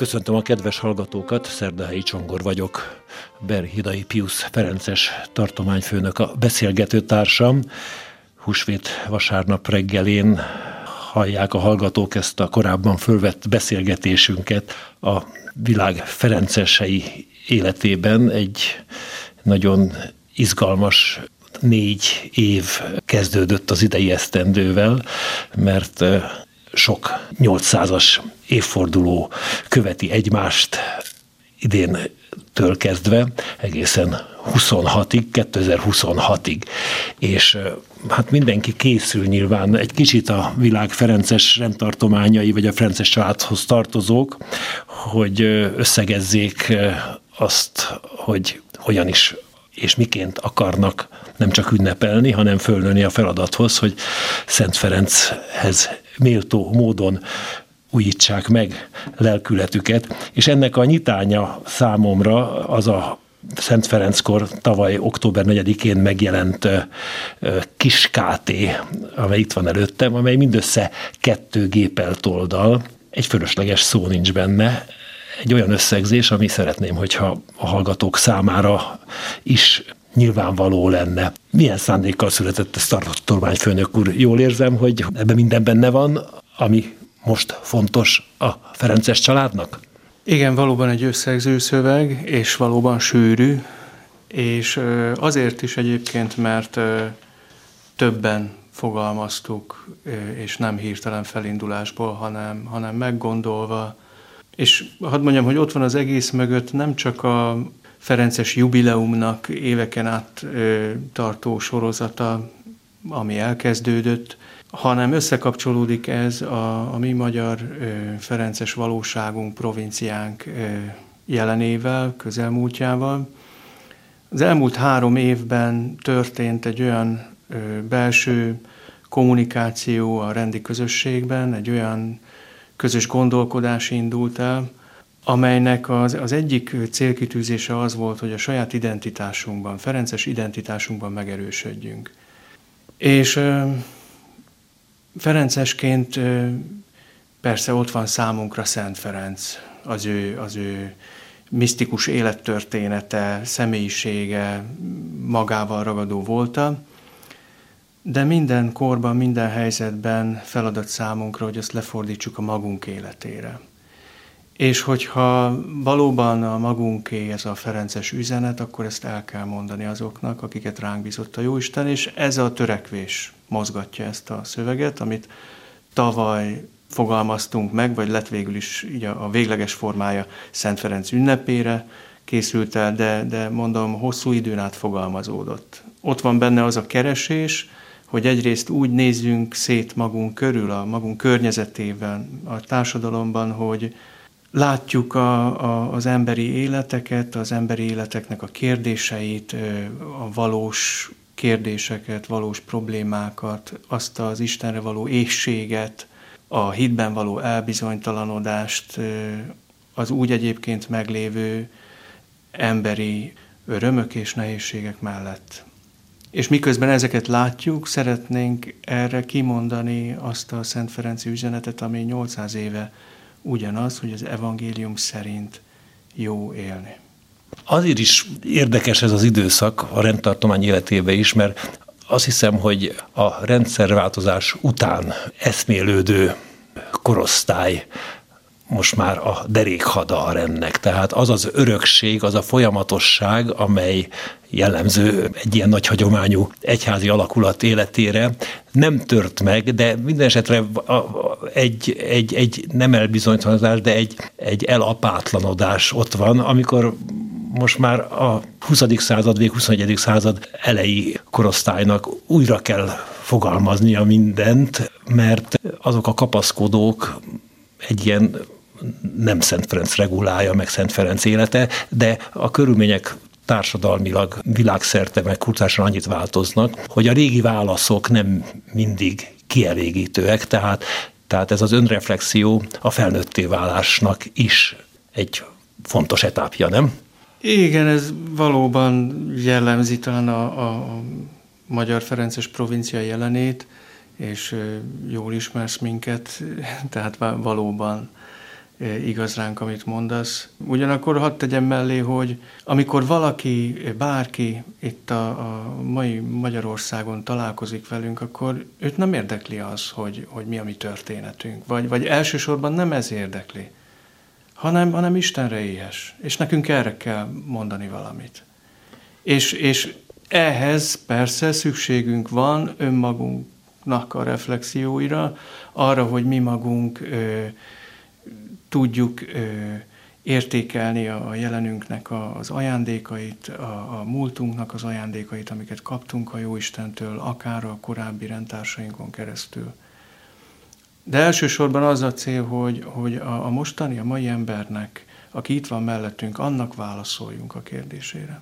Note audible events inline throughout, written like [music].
Köszöntöm a kedves hallgatókat, Szerdahelyi Csongor vagyok, Berhidai Pius Ferences tartományfőnök a beszélgető társam. Húsvét vasárnap reggelén hallják a hallgatók ezt a korábban fölvett beszélgetésünket a világ Ferencesei életében egy nagyon izgalmas négy év kezdődött az idei esztendővel, mert sok 800-as évforduló követi egymást idén től kezdve egészen 26-ig, 2026-ig. És hát mindenki készül nyilván egy kicsit a világ Ferences rendtartományai, vagy a Ferences családhoz tartozók, hogy összegezzék azt, hogy hogyan is és miként akarnak nem csak ünnepelni, hanem fölnőni a feladathoz, hogy Szent Ferenchez méltó módon újítsák meg lelkületüket, és ennek a nyitánya számomra az a Szent Ferenckor tavaly október 4-én megjelent kis KT, amely itt van előttem, amely mindössze kettő gépelt oldal, egy fölösleges szó nincs benne, egy olyan összegzés, ami szeretném, hogyha a hallgatók számára is nyilvánvaló lenne. Milyen szándékkal született ez tartományfőnök úr? Jól érzem, hogy ebben minden benne van, ami most fontos a Ferences családnak? Igen, valóban egy összegző szöveg, és valóban sűrű, és azért is egyébként, mert többen fogalmaztuk, és nem hirtelen felindulásból, hanem, hanem meggondolva. És hadd mondjam, hogy ott van az egész mögött nem csak a Ferences jubileumnak éveken át tartó sorozata, ami elkezdődött, hanem összekapcsolódik ez a, a mi magyar Ferences valóságunk, provinciánk jelenével, közelmúltjával. Az elmúlt három évben történt egy olyan belső kommunikáció a rendi közösségben, egy olyan közös gondolkodás indult el, amelynek az, az egyik célkitűzése az volt, hogy a saját identitásunkban, Ferences identitásunkban megerősödjünk. És Ferencesként persze ott van számunkra Szent Ferenc, az ő, az ő misztikus élettörténete, személyisége, magával ragadó volta, de minden korban, minden helyzetben feladat számunkra, hogy azt lefordítsuk a magunk életére. És hogyha valóban a magunké ez a Ferences üzenet, akkor ezt el kell mondani azoknak, akiket ránk bizott a Jóisten, és ez a törekvés mozgatja ezt a szöveget, amit tavaly fogalmaztunk meg, vagy lett végül is így a, a végleges formája Szent Ferenc ünnepére készült el, de, de mondom, hosszú időn át fogalmazódott. Ott van benne az a keresés, hogy egyrészt úgy nézzünk szét magunk körül, a magunk környezetében, a társadalomban, hogy látjuk a, a, az emberi életeket, az emberi életeknek a kérdéseit, a valós kérdéseket, valós problémákat, azt az Istenre való éhséget, a hitben való elbizonytalanodást, az úgy egyébként meglévő emberi örömök és nehézségek mellett. És miközben ezeket látjuk, szeretnénk erre kimondani azt a Szent Ferenci üzenetet, ami 800 éve ugyanaz, hogy az evangélium szerint jó élni. Azért is érdekes ez az időszak a rendtartomány életébe is, mert azt hiszem, hogy a rendszerváltozás után eszmélődő korosztály most már a derékhada a rendnek. Tehát az az örökség, az a folyamatosság, amely jellemző egy ilyen nagy hagyományú egyházi alakulat életére, nem tört meg, de minden esetre egy, egy, egy nem elbizonytalanodás, de egy, egy elapátlanodás ott van, amikor most már a 20. század, vég 21. század elejé korosztálynak újra kell fogalmaznia mindent, mert azok a kapaszkodók egy ilyen nem Szent Ferenc regulája, meg Szent Ferenc élete, de a körülmények társadalmilag világszerte meg kultúrásan annyit változnak, hogy a régi válaszok nem mindig kielégítőek, tehát, tehát ez az önreflexió a felnőtté válásnak is egy fontos etapja, nem? Igen, ez valóban jellemzi talán a, a Magyar Ferences provincia jelenét, és jól ismersz minket, [laughs] tehát valóban igaz ránk, amit mondasz. Ugyanakkor hadd tegyem mellé, hogy amikor valaki, bárki itt a, a mai Magyarországon találkozik velünk, akkor őt nem érdekli az, hogy, hogy mi a mi történetünk, vagy, vagy elsősorban nem ez érdekli, hanem, hanem Istenre éhes, és nekünk erre kell mondani valamit. És, és ehhez persze szükségünk van önmagunknak a reflexióira, arra, hogy mi magunk ö, tudjuk ö, értékelni a jelenünknek az ajándékait, a, a múltunknak az ajándékait, amiket kaptunk a Jóistentől, akár a korábbi rendtársainkon keresztül. De elsősorban az a cél, hogy, hogy a, a mostani, a mai embernek, aki itt van mellettünk, annak válaszoljunk a kérdésére.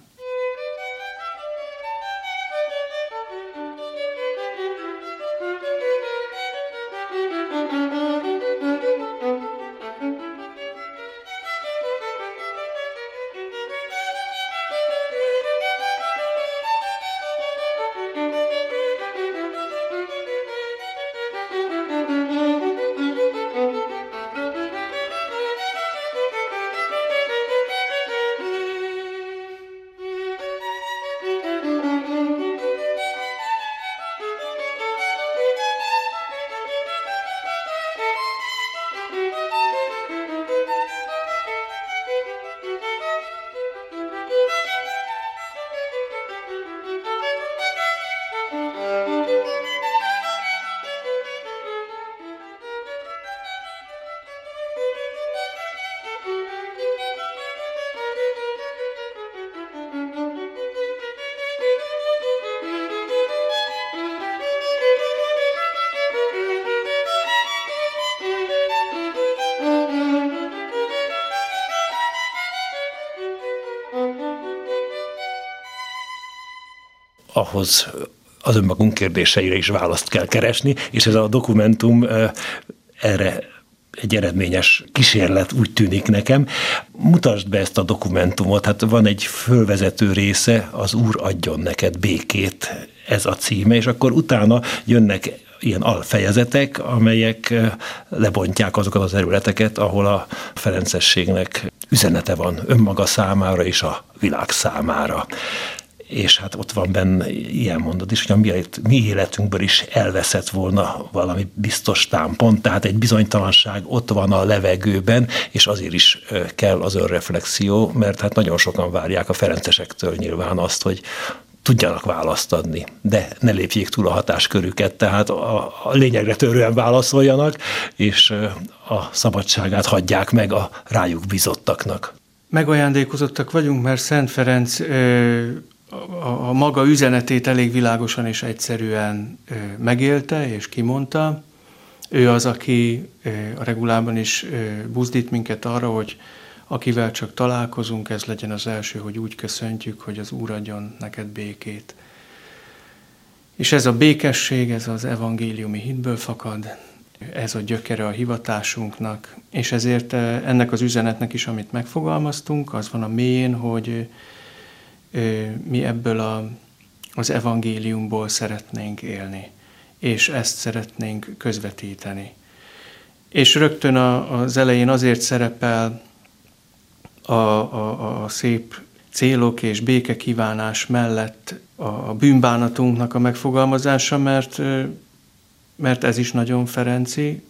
Ahhoz az önmagunk kérdéseire is választ kell keresni, és ez a dokumentum erre egy eredményes kísérlet, úgy tűnik nekem. Mutasd be ezt a dokumentumot, hát van egy fölvezető része, az Úr adjon neked békét, ez a címe, és akkor utána jönnek ilyen alfejezetek, amelyek lebontják azokat az területeket, ahol a Ferencességnek üzenete van önmaga számára és a világ számára és hát ott van benne ilyen mondat is, hogy a mi, mi életünkből is elveszett volna valami biztos támpont, tehát egy bizonytalanság ott van a levegőben, és azért is kell az önreflexió, mert hát nagyon sokan várják a ferencesektől nyilván azt, hogy tudjanak választ adni, de ne lépjék túl a hatáskörüket, tehát a, a lényegre törően válaszoljanak, és a szabadságát hagyják meg a rájuk bizottaknak. Megajándékozottak vagyunk, mert Szent Ferenc a, a maga üzenetét elég világosan és egyszerűen megélte és kimondta. Ő az, aki a regulában is buzdít minket arra, hogy akivel csak találkozunk, ez legyen az első, hogy úgy köszöntjük, hogy az Úr adjon neked békét. És ez a békesség, ez az evangéliumi hitből fakad, ez a gyökere a hivatásunknak, és ezért ennek az üzenetnek is, amit megfogalmaztunk, az van a mélyén, hogy mi ebből a, az evangéliumból szeretnénk élni, és ezt szeretnénk közvetíteni. És rögtön a, az elején azért szerepel a, a, a szép célok és béke kívánás mellett a, a bűnbánatunknak a megfogalmazása, mert, mert ez is nagyon Ferenci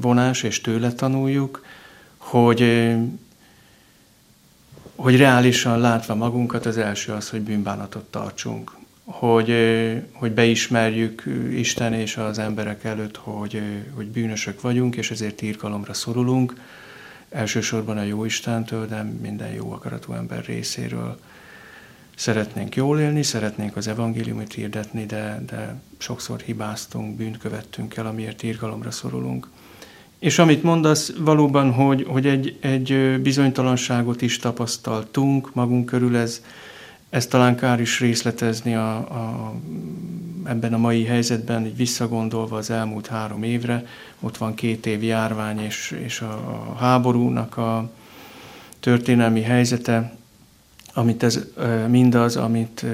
vonás, és tőle tanuljuk, hogy hogy reálisan látva magunkat, az első az, hogy bűnbánatot tartsunk. Hogy, hogy beismerjük Isten és az emberek előtt, hogy, hogy bűnösök vagyunk, és ezért írgalomra szorulunk, elsősorban a jó Istentől, de minden jó akaratú ember részéről. Szeretnénk jól élni, szeretnénk az evangéliumot hirdetni, de, de sokszor hibáztunk, bűnt követtünk el, amiért írgalomra szorulunk. És amit mondasz, valóban, hogy, hogy egy, egy bizonytalanságot is tapasztaltunk magunk körül, ez, ez talán kár is részletezni a, a, ebben a mai helyzetben, így visszagondolva az elmúlt három évre. Ott van két év járvány és, és a, a háborúnak a történelmi helyzete, amit ez, mindaz, amit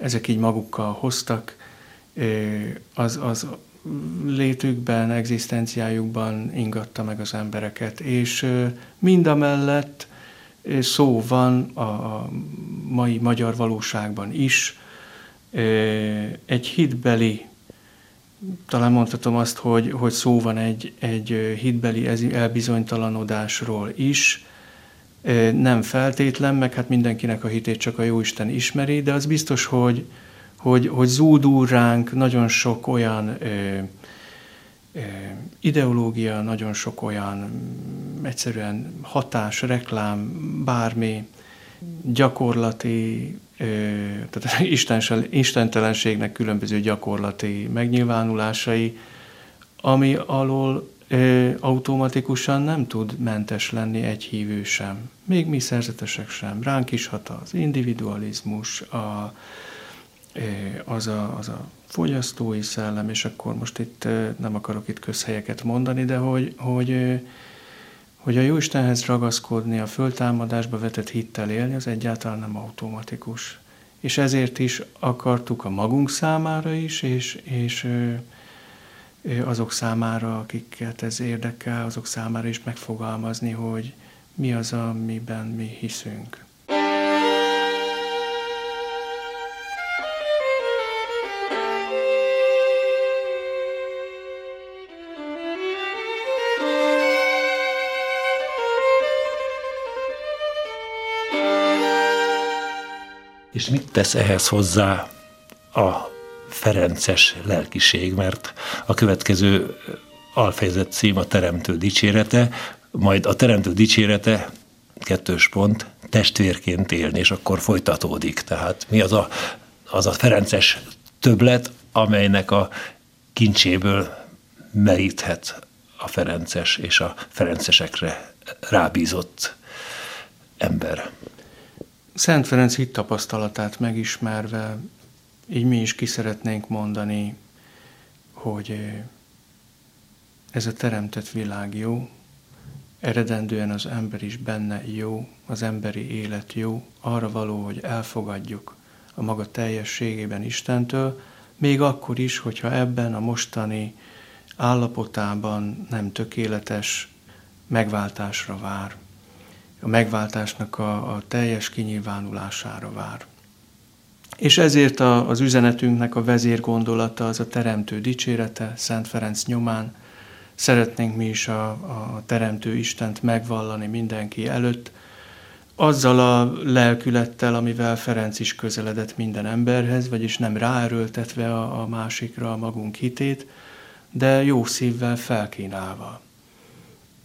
ezek így magukkal hoztak, az, az létükben, egzisztenciájukban ingatta meg az embereket. És mind a mellett szó van a mai magyar valóságban is egy hitbeli, talán mondhatom azt, hogy, hogy szó van egy, egy hitbeli elbizonytalanodásról is, nem feltétlen, meg hát mindenkinek a hitét csak a Jóisten ismeri, de az biztos, hogy, hogy, hogy zúdul ránk nagyon sok olyan ö, ö, ideológia, nagyon sok olyan mm, egyszerűen hatás, reklám, bármi gyakorlati, ö, tehát istentelenségnek különböző gyakorlati megnyilvánulásai, ami alól ö, automatikusan nem tud mentes lenni egy hívő sem. Még mi szerzetesek sem. Ránk is hat az individualizmus, a, az a, az a fogyasztói szellem, és akkor most itt nem akarok itt közhelyeket mondani, de hogy, hogy, hogy a Jóistenhez ragaszkodni, a föltámadásba vetett hittel élni, az egyáltalán nem automatikus. És ezért is akartuk a magunk számára is, és, és azok számára, akiket ez érdekel, azok számára is megfogalmazni, hogy mi az, amiben mi hiszünk. És mit tesz ehhez hozzá a Ferences lelkiség, mert a következő alfejezet cím a Teremtő dicsérete, majd a Teremtő dicsérete, kettős pont, testvérként élni, és akkor folytatódik. Tehát mi az a, az a Ferences többlet, amelynek a kincséből meríthet a Ferences és a Ferencesekre rábízott ember. Szent Ferenc hit tapasztalatát megismerve, így mi is ki szeretnénk mondani, hogy eh, ez a teremtett világ jó, eredendően az ember is benne jó, az emberi élet jó, arra való, hogy elfogadjuk a maga teljességében Istentől, még akkor is, hogyha ebben a mostani állapotában nem tökéletes megváltásra vár a megváltásnak a, a teljes kinyilvánulására vár. És ezért a, az üzenetünknek a vezérgondolata az a Teremtő dicsérete, Szent Ferenc nyomán. Szeretnénk mi is a, a Teremtő Istent megvallani mindenki előtt, azzal a lelkülettel, amivel Ferenc is közeledett minden emberhez, vagyis nem ráerőltetve a, a másikra a magunk hitét, de jó szívvel felkínálva.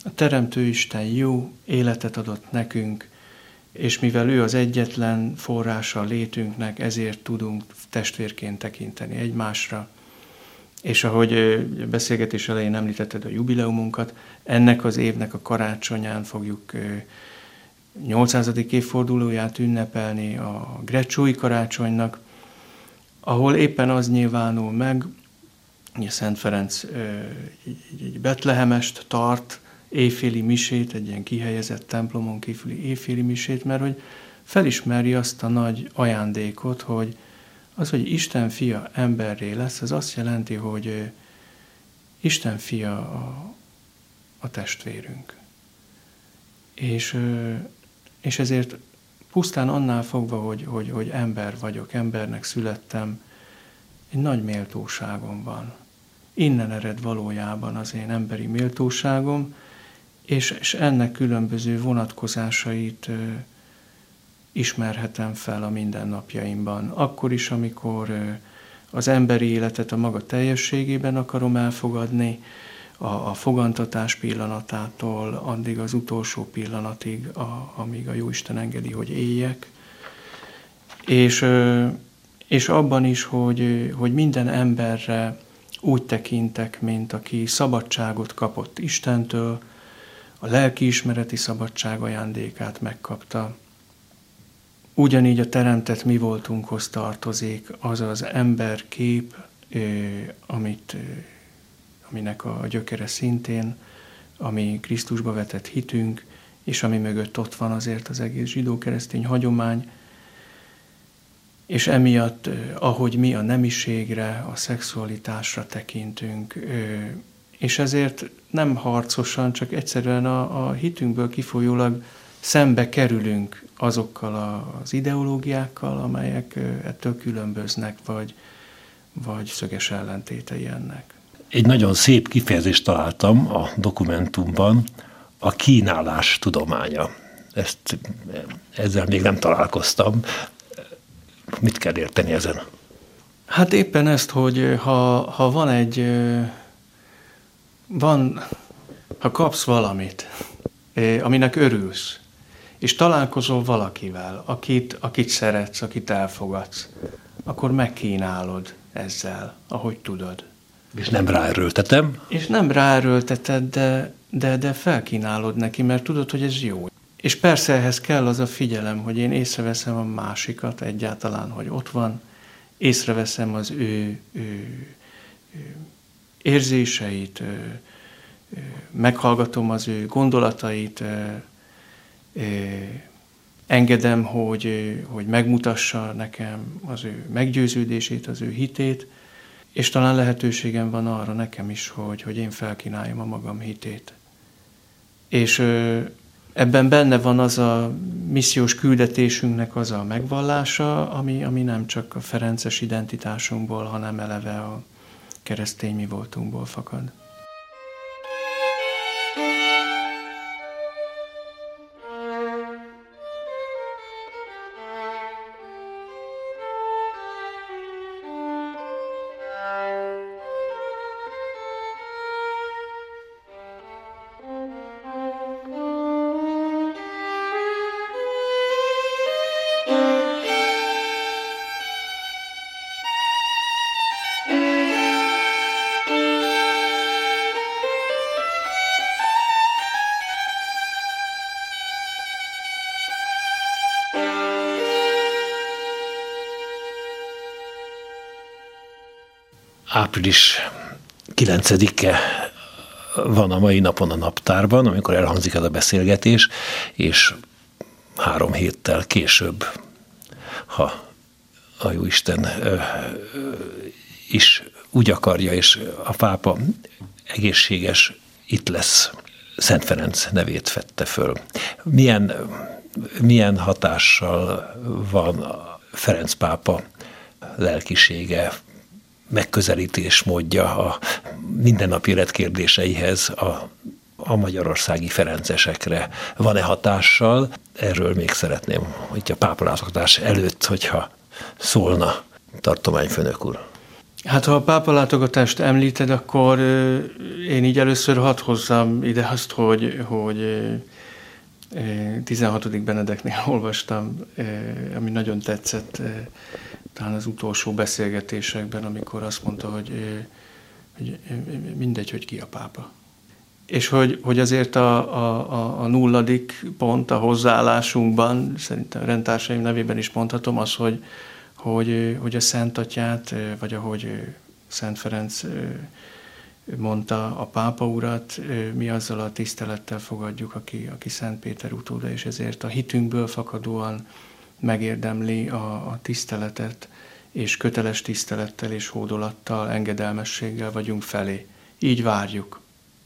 A Teremtő Isten jó életet adott nekünk, és mivel ő az egyetlen forrása a létünknek, ezért tudunk testvérként tekinteni egymásra. És ahogy beszélgetés elején említetted a jubileumunkat, ennek az évnek a karácsonyán fogjuk 800. évfordulóját ünnepelni a Grecsói karácsonynak, ahol éppen az nyilvánul meg, hogy Szent Ferenc egy betlehemest tart, éjféli misét, egy ilyen kihelyezett templomon kívüli éjféli misét, mert hogy felismeri azt a nagy ajándékot, hogy az, hogy Isten fia emberré lesz, az azt jelenti, hogy Isten fia a, a testvérünk. És, és ezért pusztán annál fogva, hogy, hogy, hogy ember vagyok, embernek születtem, egy nagy méltóságom van. Innen ered valójában az én emberi méltóságom, és, és ennek különböző vonatkozásait ö, ismerhetem fel a mindennapjaimban. Akkor is, amikor ö, az emberi életet a maga teljességében akarom elfogadni, a, a fogantatás pillanatától addig az utolsó pillanatig, a, amíg a Jóisten engedi, hogy éljek. És, ö, és abban is, hogy, hogy minden emberre úgy tekintek, mint aki szabadságot kapott Istentől, a lelkiismereti szabadság ajándékát megkapta. Ugyanígy a teremtett mi voltunkhoz tartozik az az emberkép, amit, aminek a gyökere szintén, ami Krisztusba vetett hitünk, és ami mögött ott van azért az egész zsidó-keresztény hagyomány. és emiatt, ahogy mi a nemiségre, a szexualitásra tekintünk, és ezért nem harcosan, csak egyszerűen a, a hitünkből kifolyólag szembe kerülünk azokkal az ideológiákkal, amelyek ettől különböznek, vagy, vagy szöges ellentétei ennek. Egy nagyon szép kifejezést találtam a dokumentumban, a kínálás tudománya. Ezt, ezzel még nem találkoztam. Mit kell érteni ezen? Hát éppen ezt, hogy ha, ha van egy, van, ha kapsz valamit, aminek örülsz, és találkozol valakivel, akit, akit szeretsz, akit elfogadsz, akkor megkínálod ezzel, ahogy tudod. És nem ráerőltetem? És nem ráerőlteted, de, de, de felkínálod neki, mert tudod, hogy ez jó. És persze ehhez kell az a figyelem, hogy én észreveszem a másikat egyáltalán, hogy ott van, észreveszem az ő, ő, ő érzéseit, meghallgatom az ő gondolatait, engedem, hogy, hogy megmutassa nekem az ő meggyőződését, az ő hitét, és talán lehetőségem van arra nekem is, hogy, hogy én felkínáljam a magam hitét. És ebben benne van az a missziós küldetésünknek az a megvallása, ami, ami nem csak a ferences identitásunkból, hanem eleve a keresztény mi voltunkból fakad. Április 9-e van a mai napon a naptárban, amikor elhangzik ez a beszélgetés, és három héttel később, ha a Jóisten ö, is úgy akarja, és a pápa egészséges itt lesz, Szent Ferenc nevét fette föl. Milyen, milyen hatással van Ferenc pápa lelkisége, megközelítés módja a mindennapi élet kérdéseihez a, a magyarországi ferencesekre van-e hatással. Erről még szeretném, hogy a pápalátogatás előtt, hogyha szólna tartományfőnök úr. Hát ha a pápalátogatást említed, akkor én így először hadd hozzam ide azt, hogy, hogy 16. Benedeknél [laughs] olvastam, ami nagyon tetszett, talán az utolsó beszélgetésekben, amikor azt mondta, hogy, hogy mindegy, hogy ki a pápa. És hogy, hogy azért a, a, a nulladik pont a hozzáállásunkban, szerintem rendtársaim nevében is mondhatom, az, hogy, hogy, hogy a Szent Atyát, vagy ahogy Szent Ferenc mondta a pápa urat, mi azzal a tisztelettel fogadjuk, aki, aki Szent Péter utóda, és ezért a hitünkből fakadóan megérdemli a, a tiszteletet, és köteles tisztelettel és hódolattal, engedelmességgel vagyunk felé. Így várjuk.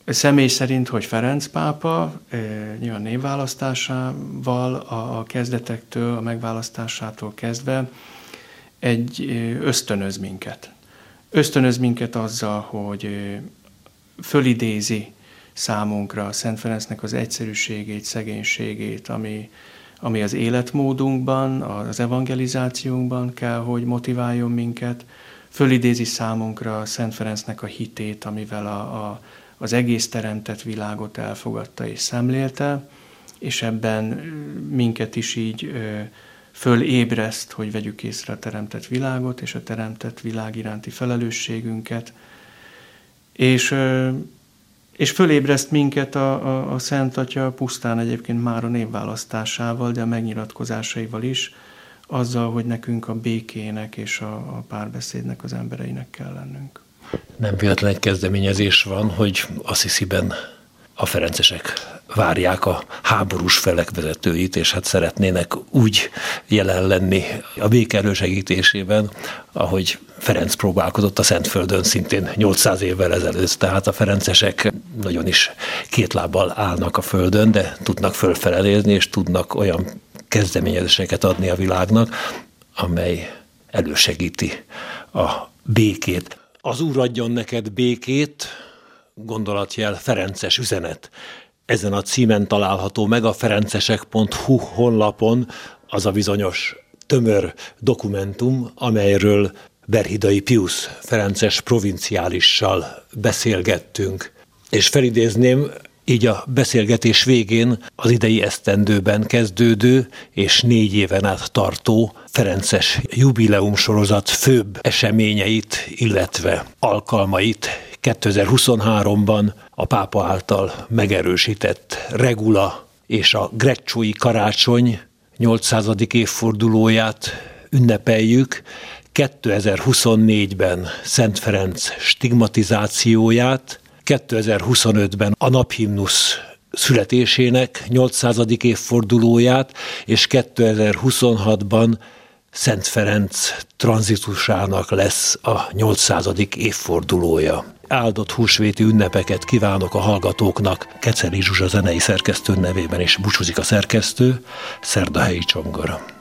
Személy szerint, hogy Ferenc pápa nyilván névválasztásával, a, a kezdetektől, a megválasztásától kezdve egy ösztönöz minket. Ösztönöz minket azzal, hogy fölidézi számunkra Szent Ferencnek az egyszerűségét, szegénységét, ami, ami az életmódunkban, az evangelizációnkban kell, hogy motiváljon minket, fölidézi számunkra Szent Ferencnek a hitét, amivel a, a, az egész teremtett világot elfogadta és szemlélte, és ebben minket is így ö, fölébreszt, hogy vegyük észre a teremtett világot és a teremtett világ iránti felelősségünket, és és fölébreszt minket a, a, a Szent Atya pusztán egyébként már a névválasztásával, de a megnyilatkozásaival is, azzal, hogy nekünk a békének és a, a párbeszédnek az embereinek kell lennünk. Nem véletlen egy kezdeményezés van, hogy Assisi-ben a ferencesek várják a háborús felek vezetőit, és hát szeretnének úgy jelen lenni a béke elősegítésében, ahogy Ferenc próbálkozott a Szentföldön szintén 800 évvel ezelőtt. Tehát a ferencesek nagyon is két lábbal állnak a földön, de tudnak fölfelelézni, és tudnak olyan kezdeményezéseket adni a világnak, amely elősegíti a békét. Az Úr adjon neked békét, gondolatjel Ferences üzenet. Ezen a címen található meg a ferencesek.hu honlapon az a bizonyos tömör dokumentum, amelyről Berhidai Pius Ferences provinciálissal beszélgettünk. És felidézném így a beszélgetés végén az idei esztendőben kezdődő és négy éven át tartó Ferences jubileum sorozat főbb eseményeit, illetve alkalmait 2023-ban a pápa által megerősített regula és a grecsói karácsony 800. évfordulóját ünnepeljük, 2024-ben Szent Ferenc stigmatizációját, 2025-ben a naphimnusz születésének 800. évfordulóját, és 2026-ban Szent Ferenc tranzitusának lesz a 800. évfordulója. Áldott húsvéti ünnepeket kívánok a hallgatóknak. Keceli Zsuzsa zenei szerkesztő nevében is búcsúzik a szerkesztő, Szerdahelyi Csongor.